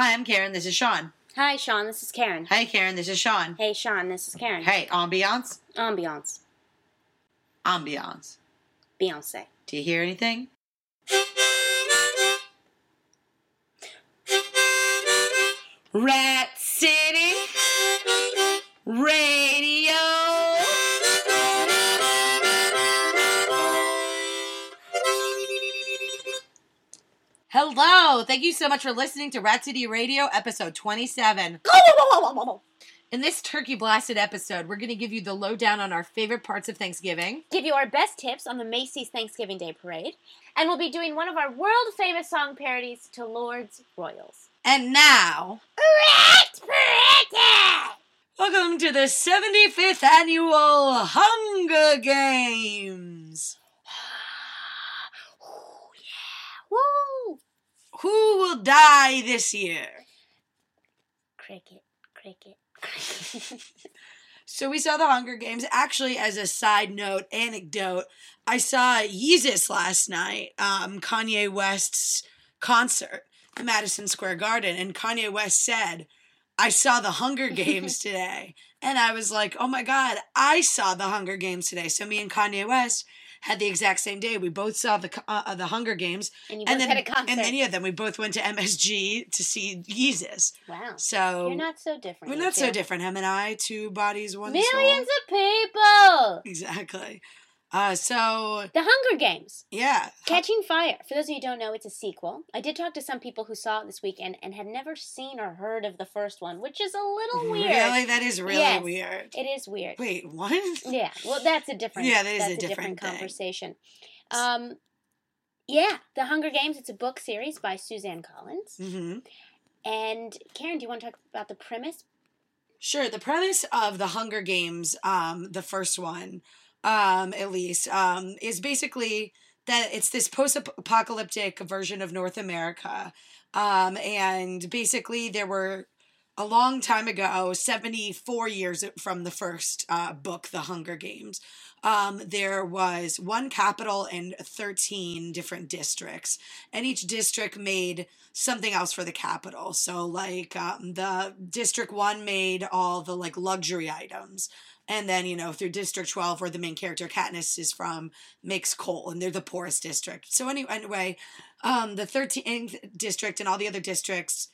Hi, I'm Karen. This is Sean. Hi, Sean. This is Karen. Hi, Karen. This is Sean. Hey, Sean. This is Karen. Hey, ambiance? Ambiance. Ambiance. Beyonce. Do you hear anything? Rat City Radio. Hello. Thank you so much for listening to Rat City Radio, episode 27. In this turkey blasted episode, we're going to give you the lowdown on our favorite parts of Thanksgiving. Give you our best tips on the Macy's Thanksgiving Day Parade. And we'll be doing one of our world famous song parodies to Lorde's Royals. And now, Rat Parade! welcome to the 75th annual Hunger Games. Ooh, yeah. Woo! Who will die this year? Cricket, cricket, cricket. So we saw the Hunger Games. Actually, as a side note, anecdote, I saw Yeezus last night, um, Kanye West's concert at Madison Square Garden, and Kanye West said, I saw the Hunger Games today. And I was like, oh my God, I saw the Hunger Games today. So me and Kanye West had the exact same day. We both saw the uh, uh, the Hunger Games, and you both and then had a concert. and then yeah, then we both went to MSG to see Yeezus. wow. So You're not so different. we're not so different. Him and I, two bodies, one Millions soul. of people! Exactly. Uh, so The Hunger Games. yeah, Catching Fire. For those of you who don't know, it's a sequel. I did talk to some people who saw it this weekend and had never seen or heard of the first one, which is a little weird. really, that is really Yes. weird. It is weird. Wait, what? Yeah. Well, that's a different. Yeah, that is that's a different thing. conversation. Um, yeah, The Hunger Games. It's a book series by Suzanne Collins. hmm And Karen, do you want to talk about the premise? Sure. The premise of the Hunger Games, um, the first one, um, at least, um, is basically that it's this post-apocalyptic version of North America, um, and basically there were a long time ago, 74 years from the first uh, book, The Hunger Games, um, there was one capital and 13 different districts. And each district made something else for the capital. So, like, um, the District 1 made all the, like, luxury items. And then, you know, through District 12, where the main character Katniss is from, makes coal, and they're the poorest district. So, anyway, anyway um, the 13th district and all the other districts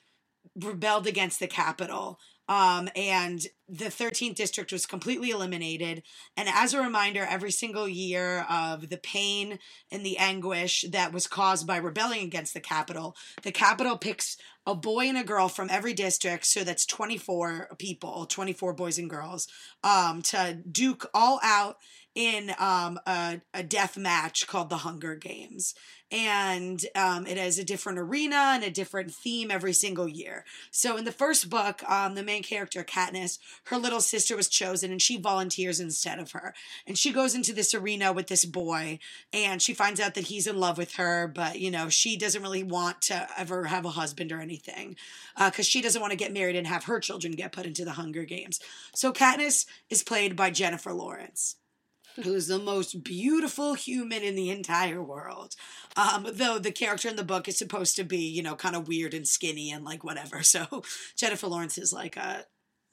rebelled against the capital. Um, and the 13th district was completely eliminated. And as a reminder, every single year of the pain and the anguish that was caused by rebelling against the capital, the capital picks a boy and a girl from every district. So that's 24 people, 24 boys and girls, um, to duke all out in um, a, a death match called the Hunger Games. And um, it has a different arena and a different theme every single year. So in the first book, um, the main character, Katniss, her little sister was chosen and she volunteers instead of her. And she goes into this arena with this boy and she finds out that he's in love with her, but you know, she doesn't really want to ever have a husband or anything because she doesn't want to get married and have her children get put into the Hunger Games. So Katniss is played by Jennifer Lawrence who's the most beautiful human in the entire world. Um, though the character in the book is supposed to be, you know, kind of weird and skinny and like whatever. So Jennifer Lawrence is like a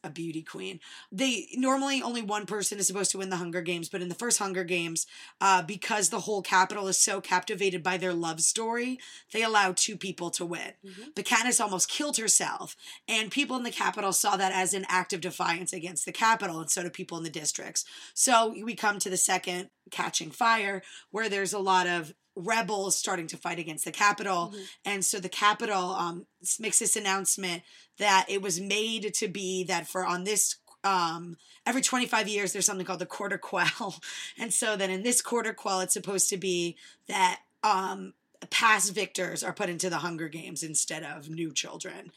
a beauty queen. They normally only one person is supposed to win the Hunger Games, but in the first Hunger Games, uh, because the whole capital is so captivated by their love story, they allow two people to win. Mhm. But Katniss almost killed herself, and people in the capital saw that as an act of defiance against the capital, and so do people in the districts. So we come to the second Catching Fire, where there's a lot of rebels starting to fight against the capital Mhm. and so the capital um, makes this announcement that it was made to be that for on this um, every 25 years there's something called the quarter quell and so then in this quarter quell it's supposed to be that um, past victors are put into the hunger games instead of new children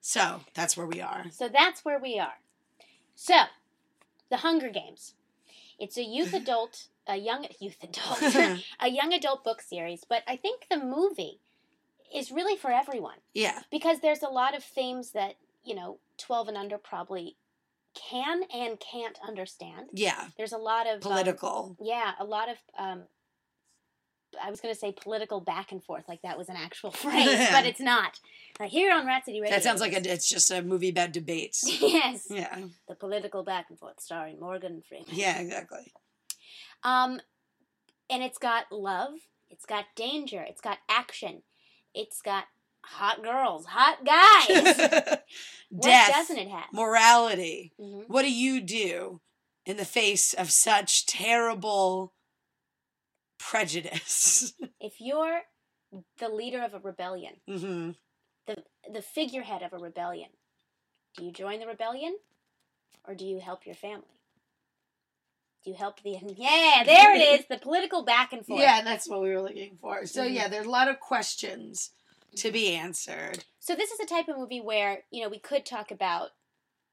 so that's where we are So that's where we are. So, The Hunger Games. It's a youth adult, a young youth adult, a young adult book series, but I think the movie is really for everyone yeah because there's a lot of themes that, you know, 12 and under probably can and can't understand. yeah There's a lot of um, political yeah, a lot of um, I was going to say political back and forth, like that was an actual phrase, but it's not. Like here on Rat City Radio. That sounds like a, it's just a movie about debates. yes, Yeah. the political back and forth, starring Morgan Freeman. Yeah, exactly. Um, and it's got love, it's got danger, it's got action, it's got hot girls, hot guys. what Death, doesn't it have? morality. hmm What do you do in the face of such terrible prejudice? If you're the leader of a rebellion, hmm the the figurehead of a rebellion, do you join the rebellion, or do you help your family? You help the? Yeah, there it is. The political back and forth. Yeah, that's what we were looking for. So Mhm. yeah, there's a lot of questions to be answered. So this is a type of movie where you know we could talk about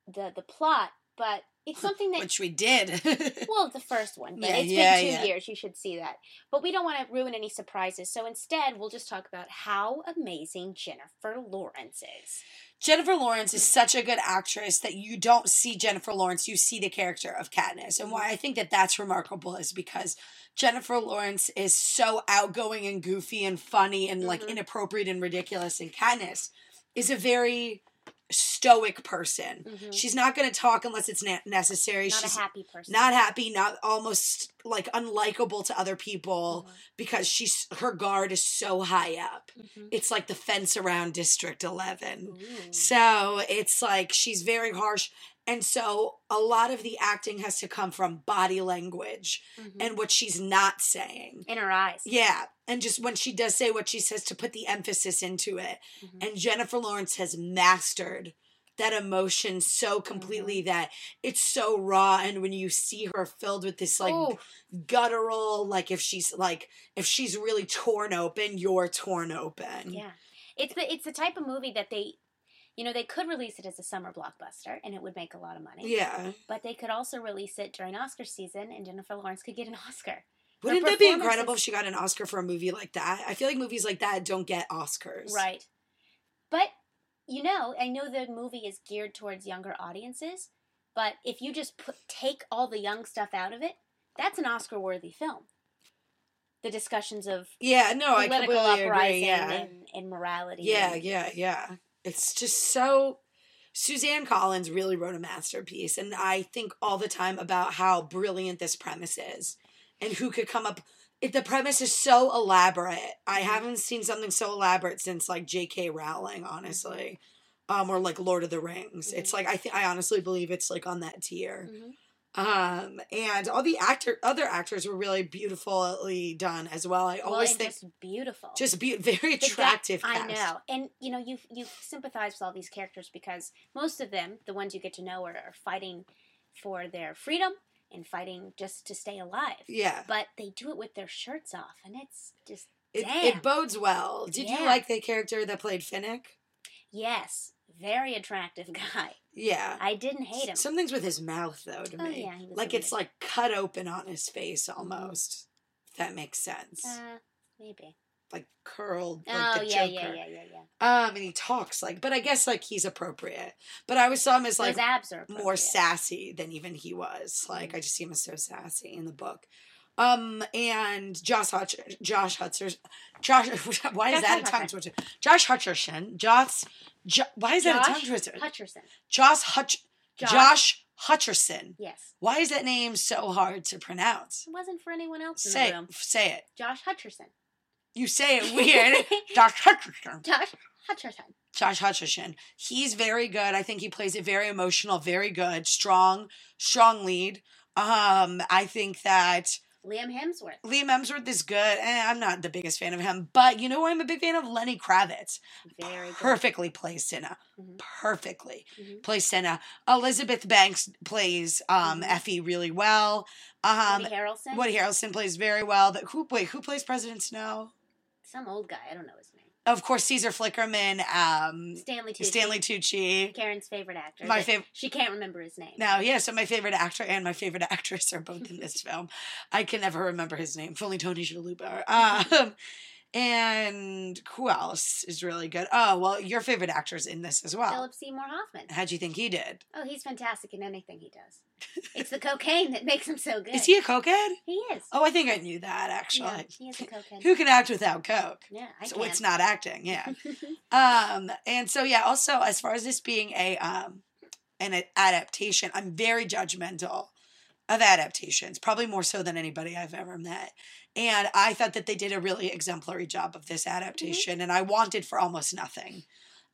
the the plot, but it's something that Which we did. well, the first one, but Yeah, it's yeah, been two yeah. years. You should see that. But we don't want to ruin any surprises, so instead we'll just talk about how amazing Jennifer Lawrence is. Jennifer Lawrence is such a good actress that you don't see Jennifer Lawrence, you see the character of Katniss. And why I think that that's remarkable is because Jennifer Lawrence is so outgoing and goofy and funny and like Mhm. inappropriate and ridiculous. And Katniss is a very stoic person. Mhm. She's not going to talk unless it's ne- necessary. Not She's a happy person. not happy, not almost like unlikable to other people because she's her guard is so high up. Mhm. It's like the fence around District 11. Ooh. So it's like she's very harsh. And so a lot of the acting has to come from body language Mhm. and what she's not saying. in her eyes. Yeah. And just when she does say what she says to put the emphasis into it. Mhm. And Jennifer Lawrence has mastered that emotion so completely Mm-hmm. that it's so raw. And when you see her filled with this like Ooh. guttural, like if she's like, if she's really torn open, you're torn open. Yeah, it's the it's the type of movie that they, you know, they could release it as a summer blockbuster and it would make a lot of money. Yeah. But they could also release it during Oscar season and Jennifer Lawrence could get an Oscar. Wouldn't that be incredible if she got an Oscar for a movie like that? I feel like movies like that don't get Oscars. Right. But you know, I know the movie is geared towards younger audiences, but if you just put take all the young stuff out of it, that's an Oscar-worthy film. The discussions of Yeah, no, I political completely uprising agree. Yeah. and, and morality. Yeah, and- yeah, yeah. It's just so Suzanne Collins really wrote a masterpiece and I think all the time about how brilliant this premise is and who could come up it, the premise is so elaborate. I haven't seen something so elaborate since like J.K. Rowling, honestly. Um, or like Lord of the Rings. It's Mhm. like I think I honestly believe it's like on that tier. Mhm. Um, and all the actor, other actors were really beautifully done as well. I always and think just beautiful. just be very attractive. I know, and you know, you you sympathize with all these characters because most of them, the ones you get to know, are, are fighting for their freedom and fighting just to stay alive. Yeah, But they do it with their shirts off, and it's just it, it bodes well. Did you like the character that played Finnick? yes, very attractive guy. Yeah. I didn't hate him. Something's with his mouth though to Oh, me. yeah, he was like it's like cut open on his face almost. If that makes sense. Uh, maybe. like curled like oh the yeah, Joker. yeah, yeah, yeah, yeah. Um and he talks like but I guess like he's appropriate. But I always saw him as like Those abs are more sassy than even he was. Like Mhm. I just see him as so sassy in the book. Um and Josh Hutch Josh Hutcher Josh why is that a tongue Hutcherson. twister? Josh Hutcherson. Josh jo, why is that a tongue Josh twister? Hutcherson. Josh Hutch Josh. Josh Hutcherson. Yes. Why is that name so hard to pronounce? It wasn't for anyone else in Say the room. say it. Josh Hutcherson. You say it weird. Josh Hutcherson. Josh Hutcherson. Josh Hutcherson. He's very good. I think he plays it very emotional, very good, strong, strong lead. Um, I think that Liam Hemsworth. Liam Hemsworth is good. Eh, I'm not the biggest fan of him, but you know I'm a big fan of? Lenny Kravitz. Very good. Perfectly plays Cinna. Mhm. Perfectly Mhm. plays Cinna. Elizabeth Banks plays um Mhm. Effie really well. Um, Woody Harrelson. Woody Harrelson plays very well. That who wait who plays President Snow? Some old guy. I don't know his name. Of course, Caesar Flickerman. Um, Stanley Tucci. Stanley Tucci. Karen's favorite actor. My but fav- She can't remember his name. Now, yeah, so my favorite actor and my favorite actress are both in this film. I can never remember his name. If only Tony Shalhoub. Um, And who else is really good? Oh, well, your favorite actor's in this as well. Philip Seymour Hoffman. How'd you think he did? Oh, he's fantastic in anything he does. It's the cocaine that makes him so good. Is he a cokehead? He is. Oh, I think I knew that actually. yeah, he is a cokehead. Who can act without coke? yeah, I so can. it's not acting, yeah. um, and so yeah. Also, as far as this being a um, an adaptation, I'm very judgmental of adaptations. Probably more so than anybody I've ever met. And I thought that they did a really exemplary job of this adaptation, and I wanted for almost nothing.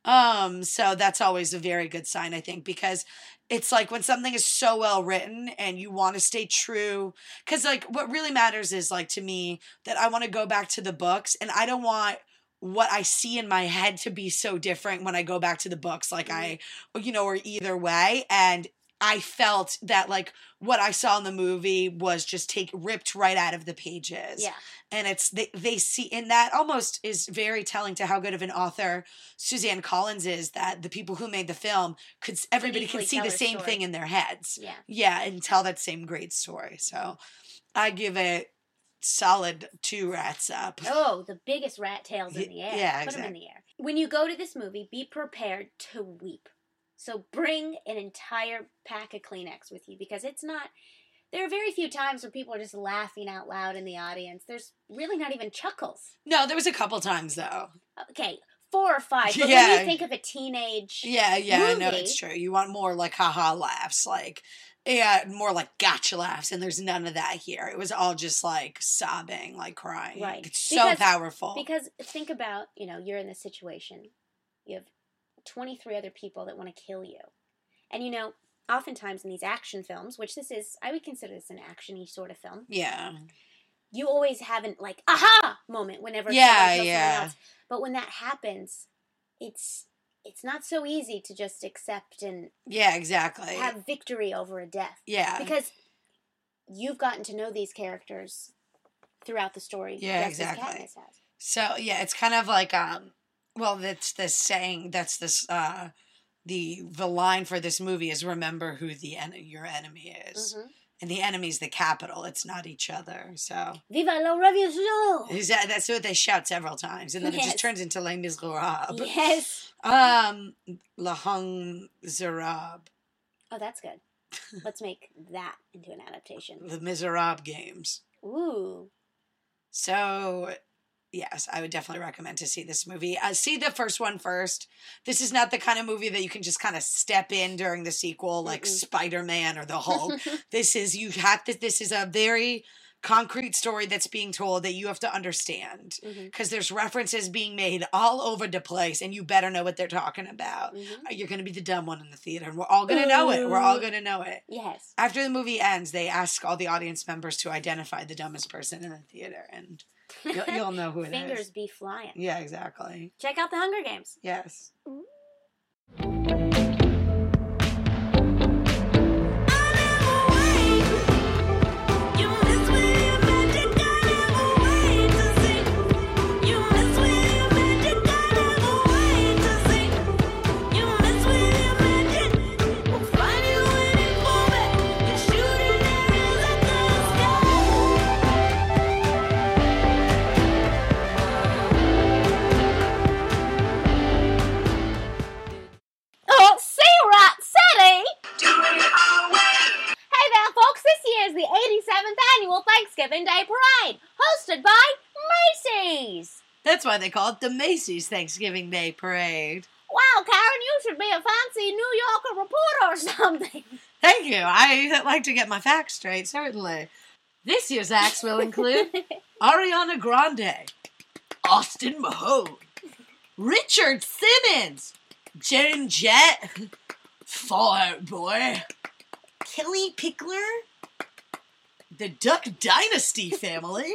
Um, so that's always a very good sign, I think, because it's like when something is so well written and you want to stay true. Because, like, what really matters is, like, to me, that I want to go back to the books and I don't want what I see in my head to be so different when I go back to the books. Like, I, you know, or either way. And I felt that, like, what I saw in the movie was just take ripped right out of the pages yeah. and it's they, they see and that almost is very telling to how good of an author suzanne collins is that the people who made the film could everybody can easily see the same story. thing in their heads Yeah. yeah and tell that same great story so i give it solid two rats up Oh, the biggest rat tails in the air. yeah, Put them in the air. When you go to this movie, be prepared to weep. So bring an entire pack of Kleenex with you because it's not. There are very few times where people are just laughing out loud in the audience. There's really not even chuckles. no there was a couple times though Okay, four or five. But when Yeah. you think of a teenage, yeah yeah i know it's true you want more like haha laughs like yeah more like gotcha laughs and there's none of that here it was all just like sobbing like crying Right. it's so Because- powerful Because think about, you know, you're in this situation. You have 23 other people that want to kill you. And, you know, oftentimes in these action films, which this is, I would consider this an actiony sort of film, yeah you always have an, like, aha moment whenever Yeah, yeah. someone else. But when that happens, it's it's not so easy to just accept and Yeah, exactly. have victory over a death. yeah. Because you've gotten to know these characters throughout the story. Yeah, exactly. So yeah, it's kind of like um well that's this saying that's this uh the the line for this movie is remember who the en- your enemy is. Mhm. And the enemy's the capital, it's not each other. So Viva la revolution! is that, that's what they shout several times and then it just turns into Les Miserables. Yes. Um La Hung Zerab. Oh, that's good. Let's make that into an adaptation. The Miserables games. Ooh. So, yes, I would definitely recommend to see this movie. Uh, see the first one first. This is not the kind of movie that you can just kind of step in during the sequel, like Mm-mm. Spider Man or the Hulk. this is you have to. This is a very concrete story that's being told that you have to understand because there's references being made all over the place, and you better know what they're talking about. mhm. You're going to be the dumb one in the theater, and we're all going to know it. We're all going to know it. Yes. After the movie ends, they ask all the audience members to identify the dumbest person in the theater, and you'll, you'll know who it is. Fingers be flying. Yeah, exactly. Check out the Hunger Games. Yes. Oh, That's why they call it the Macy's Thanksgiving Day Parade. Wow, Karen, you should be a fancy New Yorker reporter or something. Thank you. I like to get my facts straight, certainly. This year's acts will include Ariana Grande, Austin Mahone, Richard Simmons, Joan Jett, Fall Out Boy, Kellie Pickler, the Duck Dynasty family,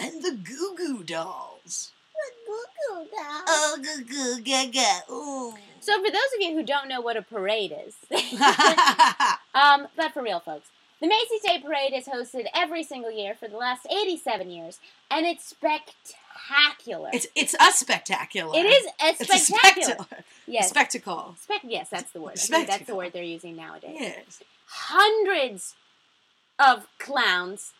and the Goo Goo Dolls. The goo Goo Dolls. Oh, goo goo gaga, ooh. So, for those of you who don't know what a parade is, um, but for real, folks, the Macy's Day Parade is hosted every single year for the last 87 years, and it's spectacular. it's it's a spectacular. it is a It's a spectacular. spectacle. yes, Spectacle. Spec- yes, that's the word. That's the word they're using nowadays. Yes. Hundreds of clowns,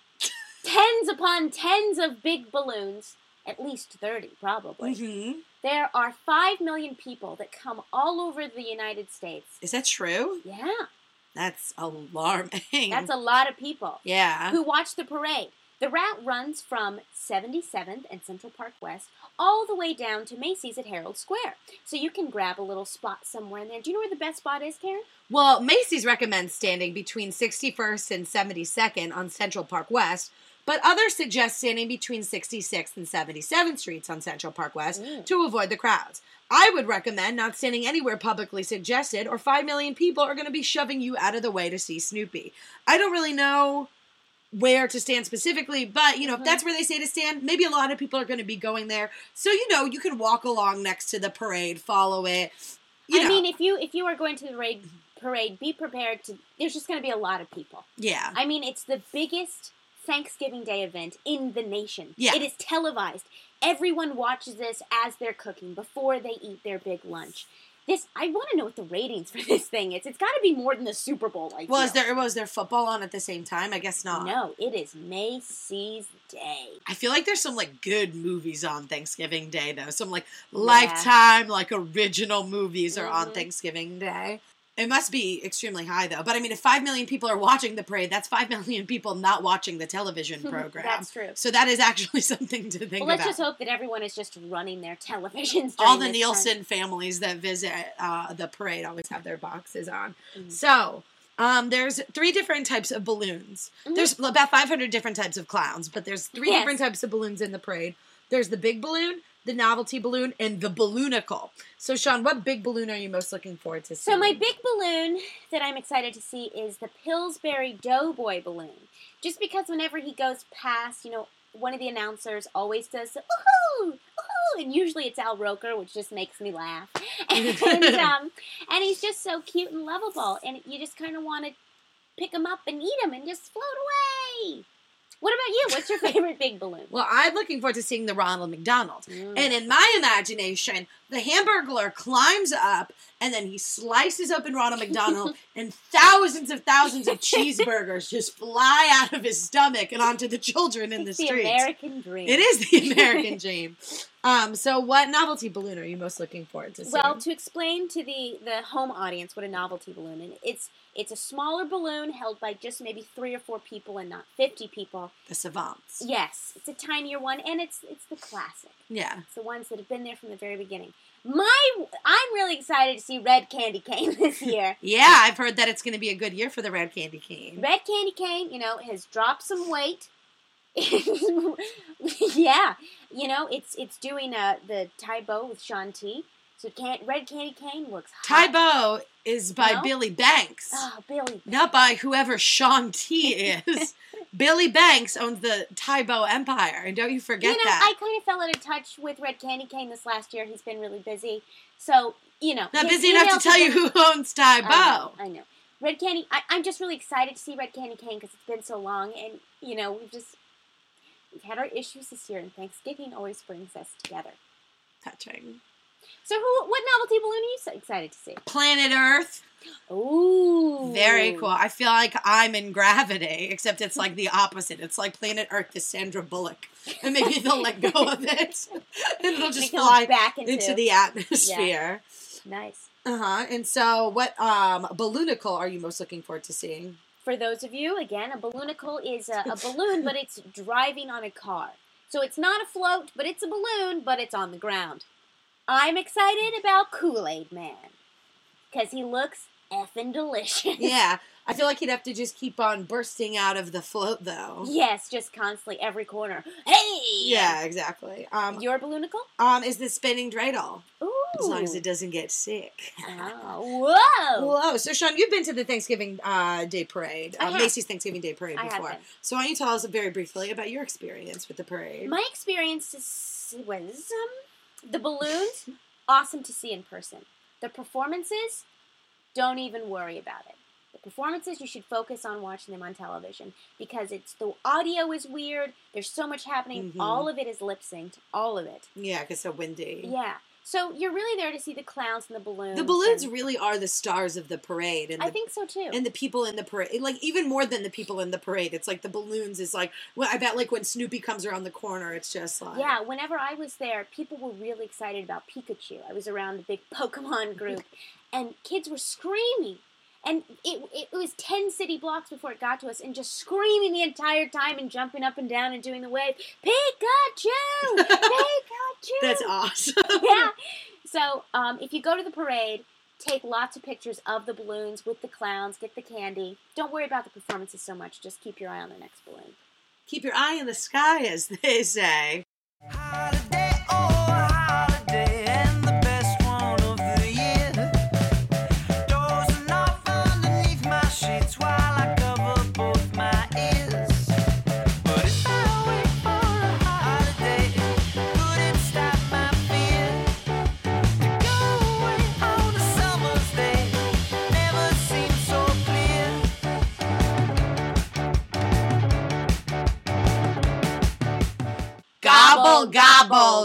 tens upon tens of big balloons, at least 30, probably. hmm There are 5 million people that come all over the United States. Is that true? Yeah, That's alarming. that's a lot of people yeah. who watch the parade. The route runs from 77th and Central Park West all the way down to Macy's at Herald Square. So you can grab a little spot somewhere in there. Do you know where the best spot is, Karen? Well, Macy's recommends standing between 61st and 72nd on Central Park West, but others suggest standing between 66th and 77th Streets on Central Park West Mm. to avoid the crowds. I would recommend not standing anywhere publicly suggested, or 5 million people are going to be shoving you out of the way to see Snoopy. I don't really know where to stand specifically, but you know, if Mhm. that's where they say to stand, maybe a lot of people are going to be going there. So, you know, you can walk along next to the parade, follow it. You I know, mean, if you if you are going to the parade, parade, be prepared to. There's just going to be a lot of people. yeah. I mean, it's the biggest Thanksgiving Day event in the nation. Yeah. It is televised. Everyone watches this as they're cooking before they eat their big lunch. This I want to know what the ratings for this thing is. It's got to be more than the Super Bowl. I Well, is there was there football on at the same time? I guess not. No, it is Macy's Day. I feel like there's some like good movies on Thanksgiving Day though. Some like lifetime like original movies are on Mhm. Thanksgiving Day. It must be extremely high though. But I mean if 5 million people are watching the parade, that's 5 million people not watching the television program. That's true. so that is actually something to think Well, let's about. just hope that everyone is just running their televisions. All the this time. Nielsen families that visit uh, the parade always have their boxes on. Mhm. So, um, there's three different types of balloons. Mhm. There's about 500 different types of clowns, but there's three Yes. different types of balloons in the parade. There's the big balloon, the novelty balloon, and the balloonicle. So, Sean, what big balloon are you most looking forward to seeing? So my big balloon that I'm excited to see is the Pillsbury Doughboy balloon. Just because whenever he goes past, you know, one of the announcers always does woohoo, and usually it's Al Roker, which just makes me laugh. And um, and he's just so cute and lovable, and you just kind of want to pick him up and eat him and just float away. What about you? What's your favorite big balloon? Well, I'm looking forward to seeing the Ronald McDonald. Mm. And in my imagination, the Hamburglar climbs up and then he slices open Ronald McDonald and thousands of thousands of cheeseburgers just fly out of his stomach and onto the children in it's the the streets. American dream. It is the American dream. Um, so what novelty balloon are you most looking forward to seeing? Well, to explain to the the home audience what a novelty balloon is, it's it's a smaller balloon held by just maybe three or four people and not fifty people. the savants. Yes, it's a tinier one, and it's it's the classic. Yeah. It's the ones that have been there from the very beginning. My, I'm really excited to see Red Candy Cane this year. Yeah, I've heard that it's going to be a good year for the red candy cane. Red Candy Cane, you know, has dropped some weight. yeah, you know, it's it's doing uh, the Tae Bo with Shaun T. So can Red Candy Cane looks hot. Tae Bo is by No? Billy Banks, Oh, Billy. not by whoever Shaun T is. Billy Banks owns the Tae Bo Empire, and don't you forget you know, that. I kind of fell out of touch with Red Candy Cane this last year. He's been really busy. So, you know. Not his busy enough emails to tell have you been- who owns Tae Bo. I know. I know. Red Candy, I, I'm just really excited to see Red Candy Cane because it's been so long. And, you know, we've just. We've had our issues this year, and Thanksgiving always brings us together. Touching. So, who? What novelty balloon are you so excited to see? Planet Earth. Ooh, Very cool. I feel like I'm in gravity, except it's like the opposite. It's like Planet Earth, the Sandra Bullock. And maybe they'll let go of it. And it'll just fly back into, into the atmosphere. nice. Uh-huh. And so what um balloonicle are you most looking forward to seeing? For those of you, again, a balloonicle is a, a balloon, but it's driving on a car. So it's not a float, but it's a balloon, but it's on the ground. I'm excited about Kool Aid Man because he looks effing delicious. Yeah. I feel like he'd have to just keep on bursting out of the float though. yes, just constantly every corner. Hey. Yeah, exactly. Um Your balloonicle? um is the spinning dreidel. Ooh. As long as it doesn't get sick. Oh, whoa. Whoa! So Sean, you've been to the Thanksgiving uh, Day Parade, uh. Macy's Thanksgiving Day Parade before. So why don't you tell us very briefly about your experience with the parade? My experience is, was um, the balloons, awesome to see in person. The performances, don't even worry about it. The performances, you should focus on watching them on television because it's the audio is weird. There's so much happening. Mhm. All of it is lip synced. All of it. yeah, because it's so windy. Yeah. So you're really there to see the clowns and the balloons. The balloons and- really are the stars of the parade, and I the, think so too. and the people in the parade, like even more than the people in the parade. It's like the balloons is like. Well, I bet like when Snoopy comes around the corner, it's just like yeah, whenever I was there, people were really excited about Pikachu. I was around the big Pokemon group, and kids were screaming. And it, it was 10 city blocks before it got to us, and just screaming the entire time and jumping up and down and doing the wave Pikachu! Pikachu! That's awesome. yeah. So um, if you go to the parade, take lots of pictures of the balloons with the clowns, get the candy. Don't worry about the performances so much. Just keep your eye on the next balloon. Keep your eye in the sky, as they say. Holiday,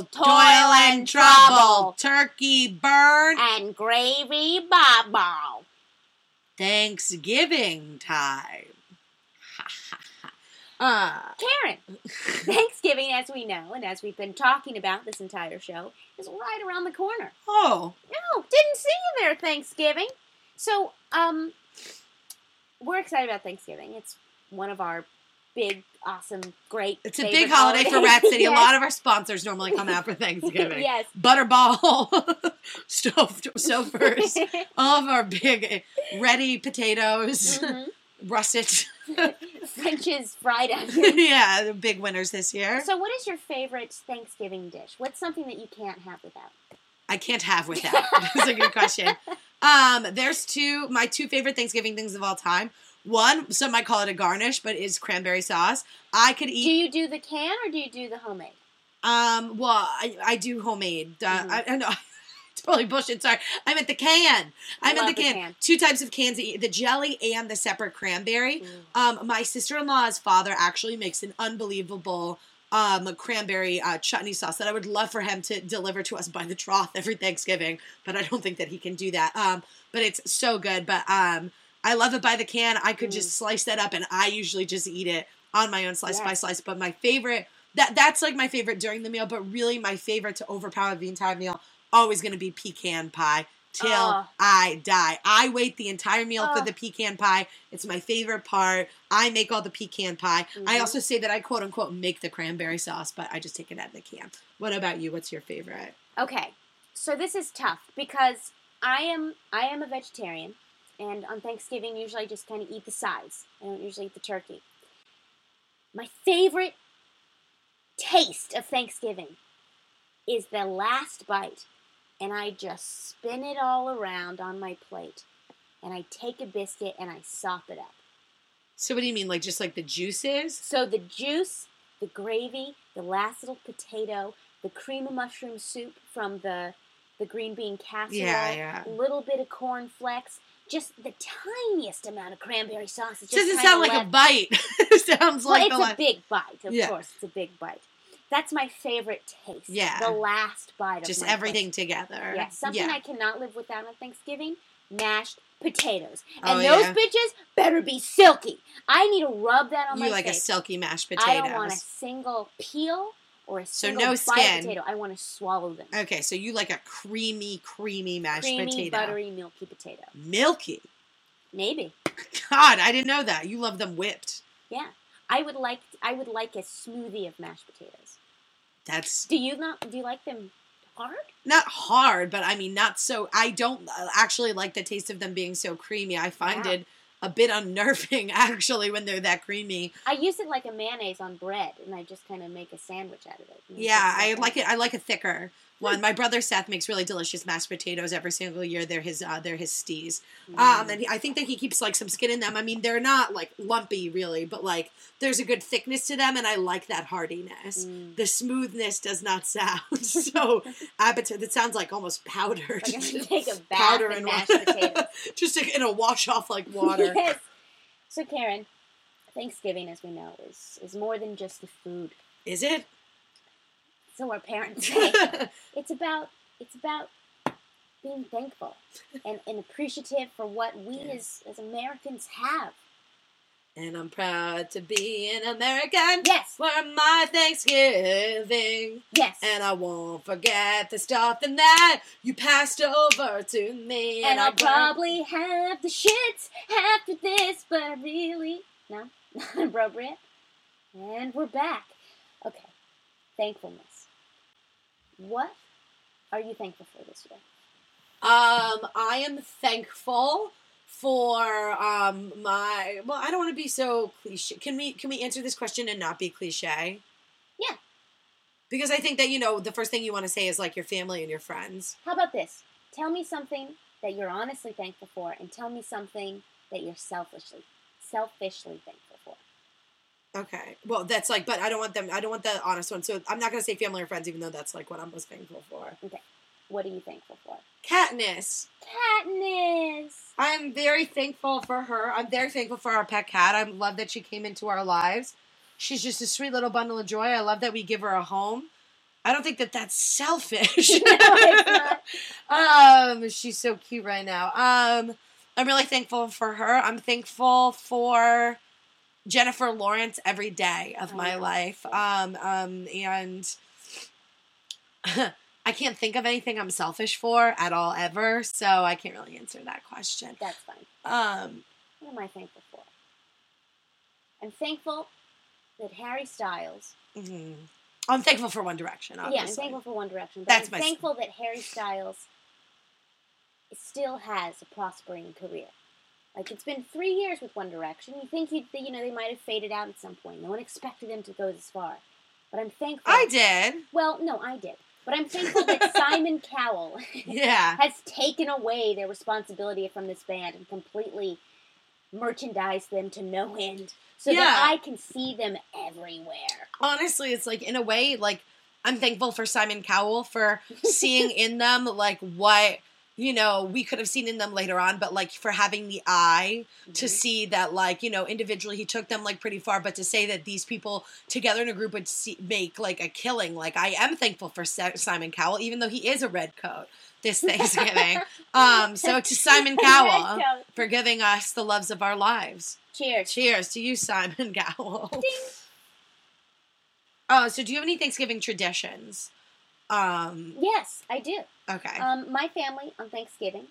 toil and trouble, turkey burn, And gravy bobble. Thanksgiving time. uh, Karen, Thanksgiving, as we know, and as we've been talking about this entire show, is right around the corner. oh, No, didn't see you there Thanksgiving. So, um, we're excited about Thanksgiving. It's one of our big, awesome, great. it's a big holiday for. Rat City. A lot of our sponsors normally come out for Thanksgiving. yes. Butterball, stove, Stouffer's, all of our big ready potatoes, Mhm. russet. French's fried onion. yeah, the big winners this year. So, what is your favorite Thanksgiving dish? What's something that you can't have without? I can't have without. That's a good question. Um, there's two my two favorite Thanksgiving things of all time. One, some might call it a garnish, but is cranberry sauce. I could eat. Do you do the can or do you do the homemade? Um, well, I, I do homemade. Uh, Mhm. I, I know. Totally bullshit. Sorry, I meant the can. I, I meant the love the can. can. Two types of cans: the the jelly and the separate cranberry. Mm. Um, my sister in law's father actually makes an unbelievable um cranberry uh, chutney sauce that I would love for him to deliver to us by the trough every Thanksgiving, but I don't think that he can do that. Um, but it's so good. But um, I love it by the can. I could just slice that up, and I usually just eat it on my own, slice by slice. But my favorite that that's like my favorite during the meal, but really my favorite to overpower the entire meal always going to be pecan pie till Oh. I die. I wait the entire meal Oh. for the pecan pie. It's my favorite part. I make all the pecan pie. I Mhm. also say that I quote unquote make the cranberry sauce, but I just take it out of the can. What about you? What's your favorite? Okay, so this is tough because I am I am a vegetarian, and on Thanksgiving usually I just kind of eat the sides. I don't usually eat the turkey. My favorite taste of Thanksgiving is the last bite, and I just spin it all around on my plate, and I take a biscuit and I sop it up. So what do you mean, like just like the juices? So the juice, the gravy, the last little potato, the cream of mushroom soup from the the green bean casserole, Yeah, yeah. a little bit of corn flakes, just the tiniest amount of cranberry sauce. Just Doesn't sound like a left- bite. it sounds Well, like it's a a big bite, of Yeah. course. It's a big bite. That's my favorite taste. Yeah. the last bite of Just everything together. Yes, something yeah. I cannot live without on Thanksgiving: mashed potatoes, Oh, and those yeah. bitches better be silky. I need to rub that on you my like a silky mashed potato. I don't want a single peel or a So no skin. potato. I want to swallow them. Okay, so you like a creamy, creamy mashed Creamy, potato. buttery, milky potato. Milky. Maybe. God, I didn't know that. You love them whipped. Yeah. I would like I would like a smoothie of mashed potatoes. That's Do you not do you like them hard? not hard, but I mean, not so. I don't uh, actually like the taste of them being so creamy. I find Wow. it a bit unnerving, actually, when they're that creamy. I use it like a mayonnaise on bread and I just kind of make a sandwich out of it. Yeah, I like it. I like a thicker one. My brother Seth makes really delicious mashed potatoes every single year. They're his. Uh, they're his stees. Um, Mm. and he, I think that he keeps like some skin in them. I mean, they're not like lumpy really, but like there's a good thickness to them, and I like that hardiness. Mm. The smoothness does not sound so appetite. It sounds like almost powder. Like take a bath powder and mashed potatoes. Just in a wash off like water. yes. So Karen, Thanksgiving, as we know, is is more than just the food. Is it? So our parents say it's about it's about being thankful and, and appreciative for what we as, as Americans have. And I'm proud to be an American. Yes. For my Thanksgiving. Yes. And I won't forget the stuff and that you passed over to me. And I I'll burnt- probably have the shits after this, but really no, not appropriate. And we're back. Okay, thankfulness. What are you thankful for this year? Um, I am thankful for um my well, I don't want to be so cliche. Can we can we answer this question and not be cliche? Yeah. Because I think that you know the first thing you want to say is like your family and your friends. How about this? Tell me something that you're honestly thankful for, and tell me something that you're selfishly, selfishly thankful for. Okay. Well, that's like, but I don't want them. I don't want the honest one. So I'm not gonna say family or friends, even though that's like what I'm most thankful for. Okay. What are you thankful for? Katniss. Katniss. I'm very thankful for her. I'm very thankful for our pet cat. I love that she came into our lives. She's just a sweet little bundle of joy. I love that we give her a home. I don't think that that's selfish. No, um, she's so cute right now. Um, I'm really thankful for her. I'm thankful for Jennifer Lawrence every day of Oh, my yeah. life. Um, um, and I can't think of anything I'm selfish for at all ever, so I can't really answer that question. That's fine. Um, What am I thankful for? I'm thankful that Harry Styles. mhm. I'm thankful for One Direction. Obviously. Yeah, I'm thankful for One Direction. But That's I'm my- thankful that Harry Styles still has a prospering career. Like it's been three years with One Direction. You think you you know they might have faded out at some point. No one expected them to go this far. But I'm thankful. I did. Well, no, I did. But I'm thankful that Simon Cowell Yeah. has taken away their responsibility from this band and completely merchandised them to no end so Yeah. that I can see them everywhere. honestly, it's like in a way, like I'm thankful for Simon Cowell for seeing in them like what you know we could have seen in them later on, but like for having the eye to Mhm. see that like you know individually he took them like pretty far, but to say that these people together in a group would see, make like a killing, like I am thankful for Simon Cowell, even though he is a red coat this Thanksgiving. um, so to Simon Cowell for giving us the loves of our lives. Cheers. Cheers to you, Simon Cowell. Ding. Oh, so do you have any Thanksgiving traditions? Um, Yes, I do. okay. Um, my family on Thanksgiving,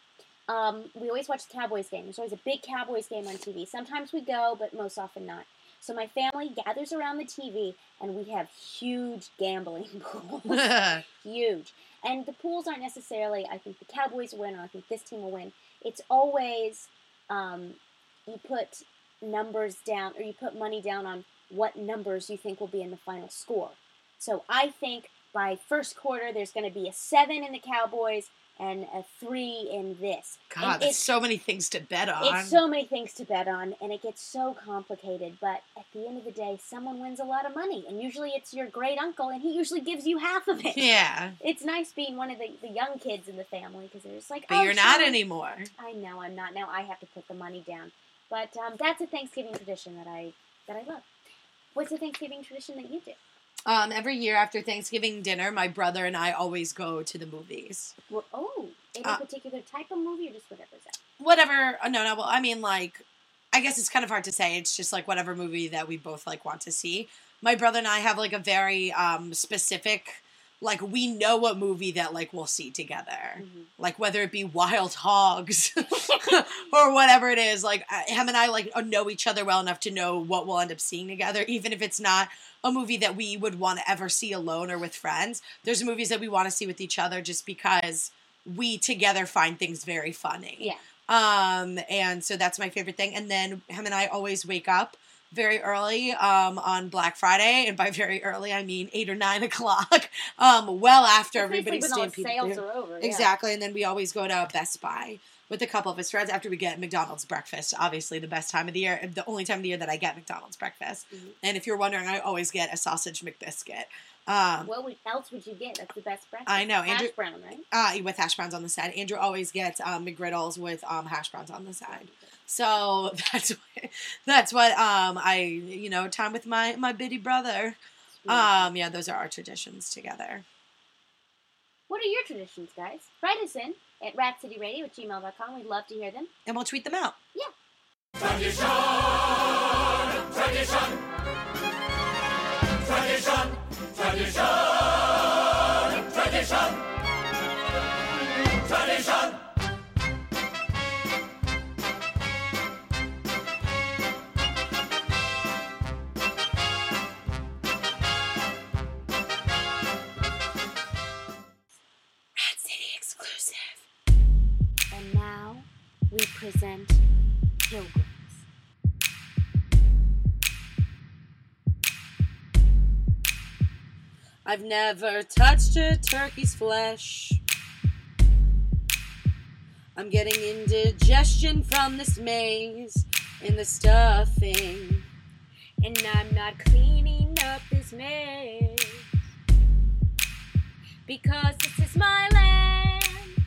um, we always watch the Cowboys game. There's always a big Cowboys game on TV. Sometimes we go, but most often not. So my family gathers around the TV, and we have huge gambling pools. huge. And the pools aren't necessarily, I think the Cowboys will win or I think this team will win. It's always um, you put numbers down or you put money down on what numbers you think will be in the final score. So I think by first quarter there's going to be a seven in the Cowboys and a three in this. God, it's, so many things to bet on. it's so many things to bet on and it gets so complicated. But at the end of the day, someone wins a lot of money. And usually it's your great uncle and he usually gives you half of it yeah, it's nice being one of the, the young kids in the family because they're just like, but oh, you're not sure." anymore. I know I'm not now. I have to put the money down, but um, that's a Thanksgiving tradition that I that I love. What's a Thanksgiving tradition that you do? Um, every year after Thanksgiving dinner, my brother and I always go to the movies. Well, oh, any Uh, particular type of movie or just whatever's out? Whatever. uh, No, no. Well, I mean, like, I guess it's kind of hard to say. It's just like whatever movie that we both like want to see. My brother and I have like a very um specific. Like we know what movie that like we'll see together. like whether it be wild hogs or whatever it is like him and i like uh, know each other well enough to know what we'll end up seeing together even if it's not a movie that we would want to ever see alone or with friends there's movies that we want to see with each other just because we together find things very funny Yeah. um and so that's my favorite thing and then him and i always wake up very early um, on Black Friday, and by very early I mean eight or nine o'clock, um, well after everybody's when all sales are over. yeah. Exactly, and then we always go to Best Buy with a couple of his friends after we get McDonald's breakfast. Obviously, the best time of the year, the only time of the year that I get McDonald's breakfast. Mhm. And if you're wondering, I always get a sausage McBiscuit. Um, What would, else would you get? That's the best breakfast. I know, Hash Andrew- brown, right? uh, with hash browns on the side. Andrew always gets um, McGriddles with um, hash browns on the side. So that's what, that's what um, I you know time with my my bitty brother. Yeah. Um, yeah, those are our traditions together. What are your traditions, guys? Write us in at ratcityradio at gmail.com. We'd love to hear them. And we'll tweet them out. Rat City exclusive. And now we present Pilgrims. I've never touched a turkey's flesh. I'm getting indigestion from this maize in the stuffing. And I'm not cleaning up this mess. Because this is my land.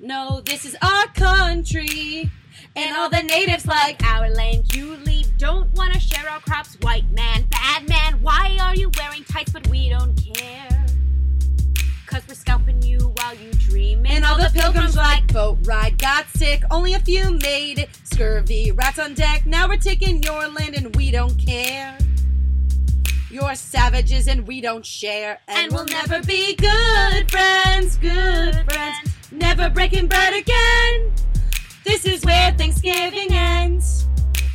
No, this is our country. And all the natives like our land you leave. Don't wanna share our crops, white man, bad man. Why are you wearing tights but we don't care? Cause we're scalping you while you dream. And all the pilgrims like boat ride got sick. Only a few made it. Scurvy rats on deck. Now we're taking your land and we don't care. You're savages and we don't share. And, And we'll we'll never never be good friends, good friends. Never breaking bread again. This is where Thanksgiving ends.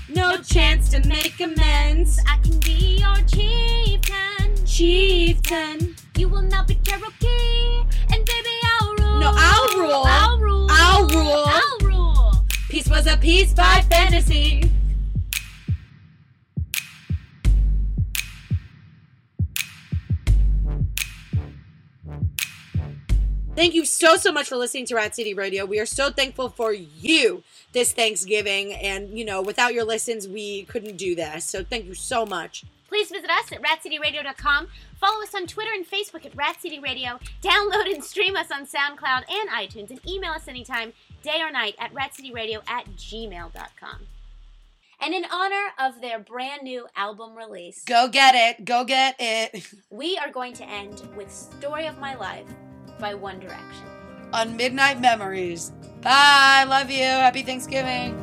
No chance to make amends. I can be your chieftain. Chieftain. You will not be Cherokee. And baby, I'll rule. No, I'll rule. I'll rule. I'll rule. I'll rule. Peace was a piece by fantasy. Thank you so, so much for listening to Rat City Radio. We are so thankful for you this Thanksgiving. And, you know, without your listens, we couldn't do this. So thank you so much. Please visit us at ratcityradio.com. Follow us on Twitter and Facebook at Rat City Radio. Download and stream us on SoundCloud and iTunes. And email us anytime, day or night, at ratcityradio at gmail.com. And in honor of their brand new album release, Go get it. Go get it. we are going to end with Story of My Life by One Direction. On Midnight Memories. Bye. Love you. Happy Thanksgiving.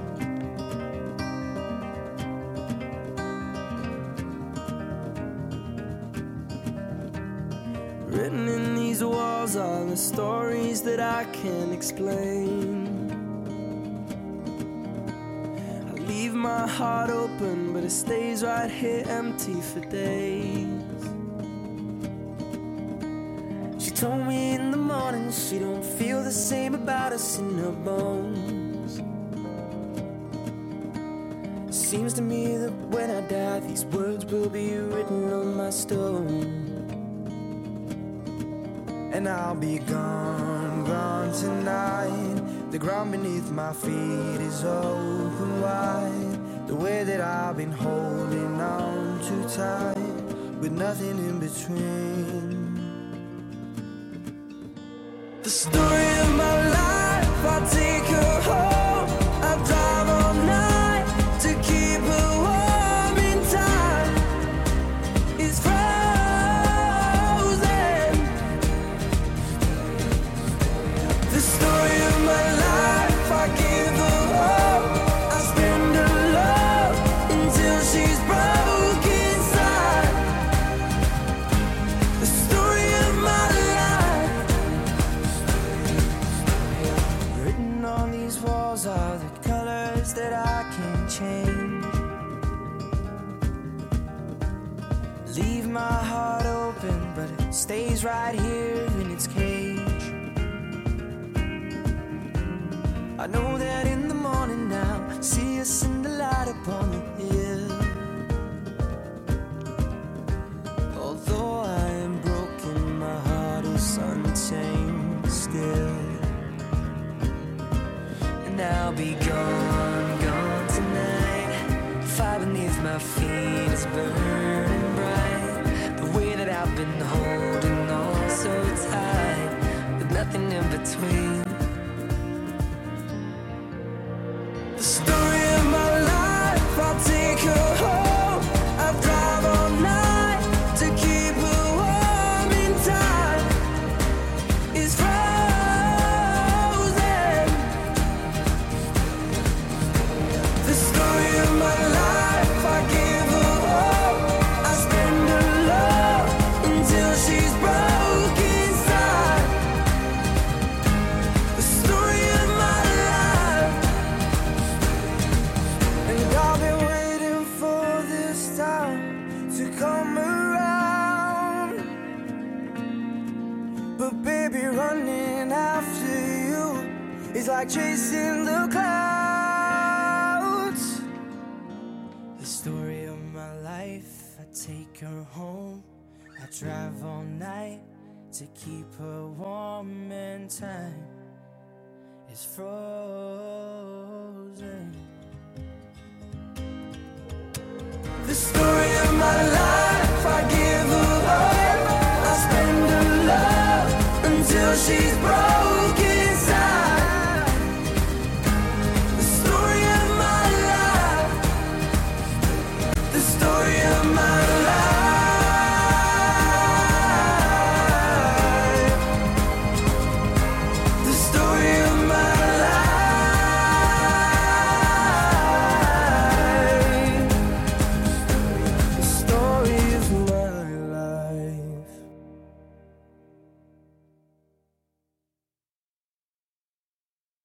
Written in these walls are the stories that I can't explain. I leave my heart open, but it stays right here empty for days. Told me in the morning she don't feel the same about us in her bones. Seems to me that when I die, these words will be written on my stone. And I'll be gone, gone tonight. The ground beneath my feet is open wide. The way that I've been holding on too tight, with nothing in between. The story of my life, I take her stays right here in its cage. I know that in the morning now, see us in the light upon the hill. Although I am broken, my heart is untamed still. And I'll be gone, gone tonight. Fire beneath my feet is burning between. Is like chasing the clouds. The story of my life, I take her home. I drive all night to keep her warm and time is frozen. The story of my life, I give her up. I spend her love until she's broken.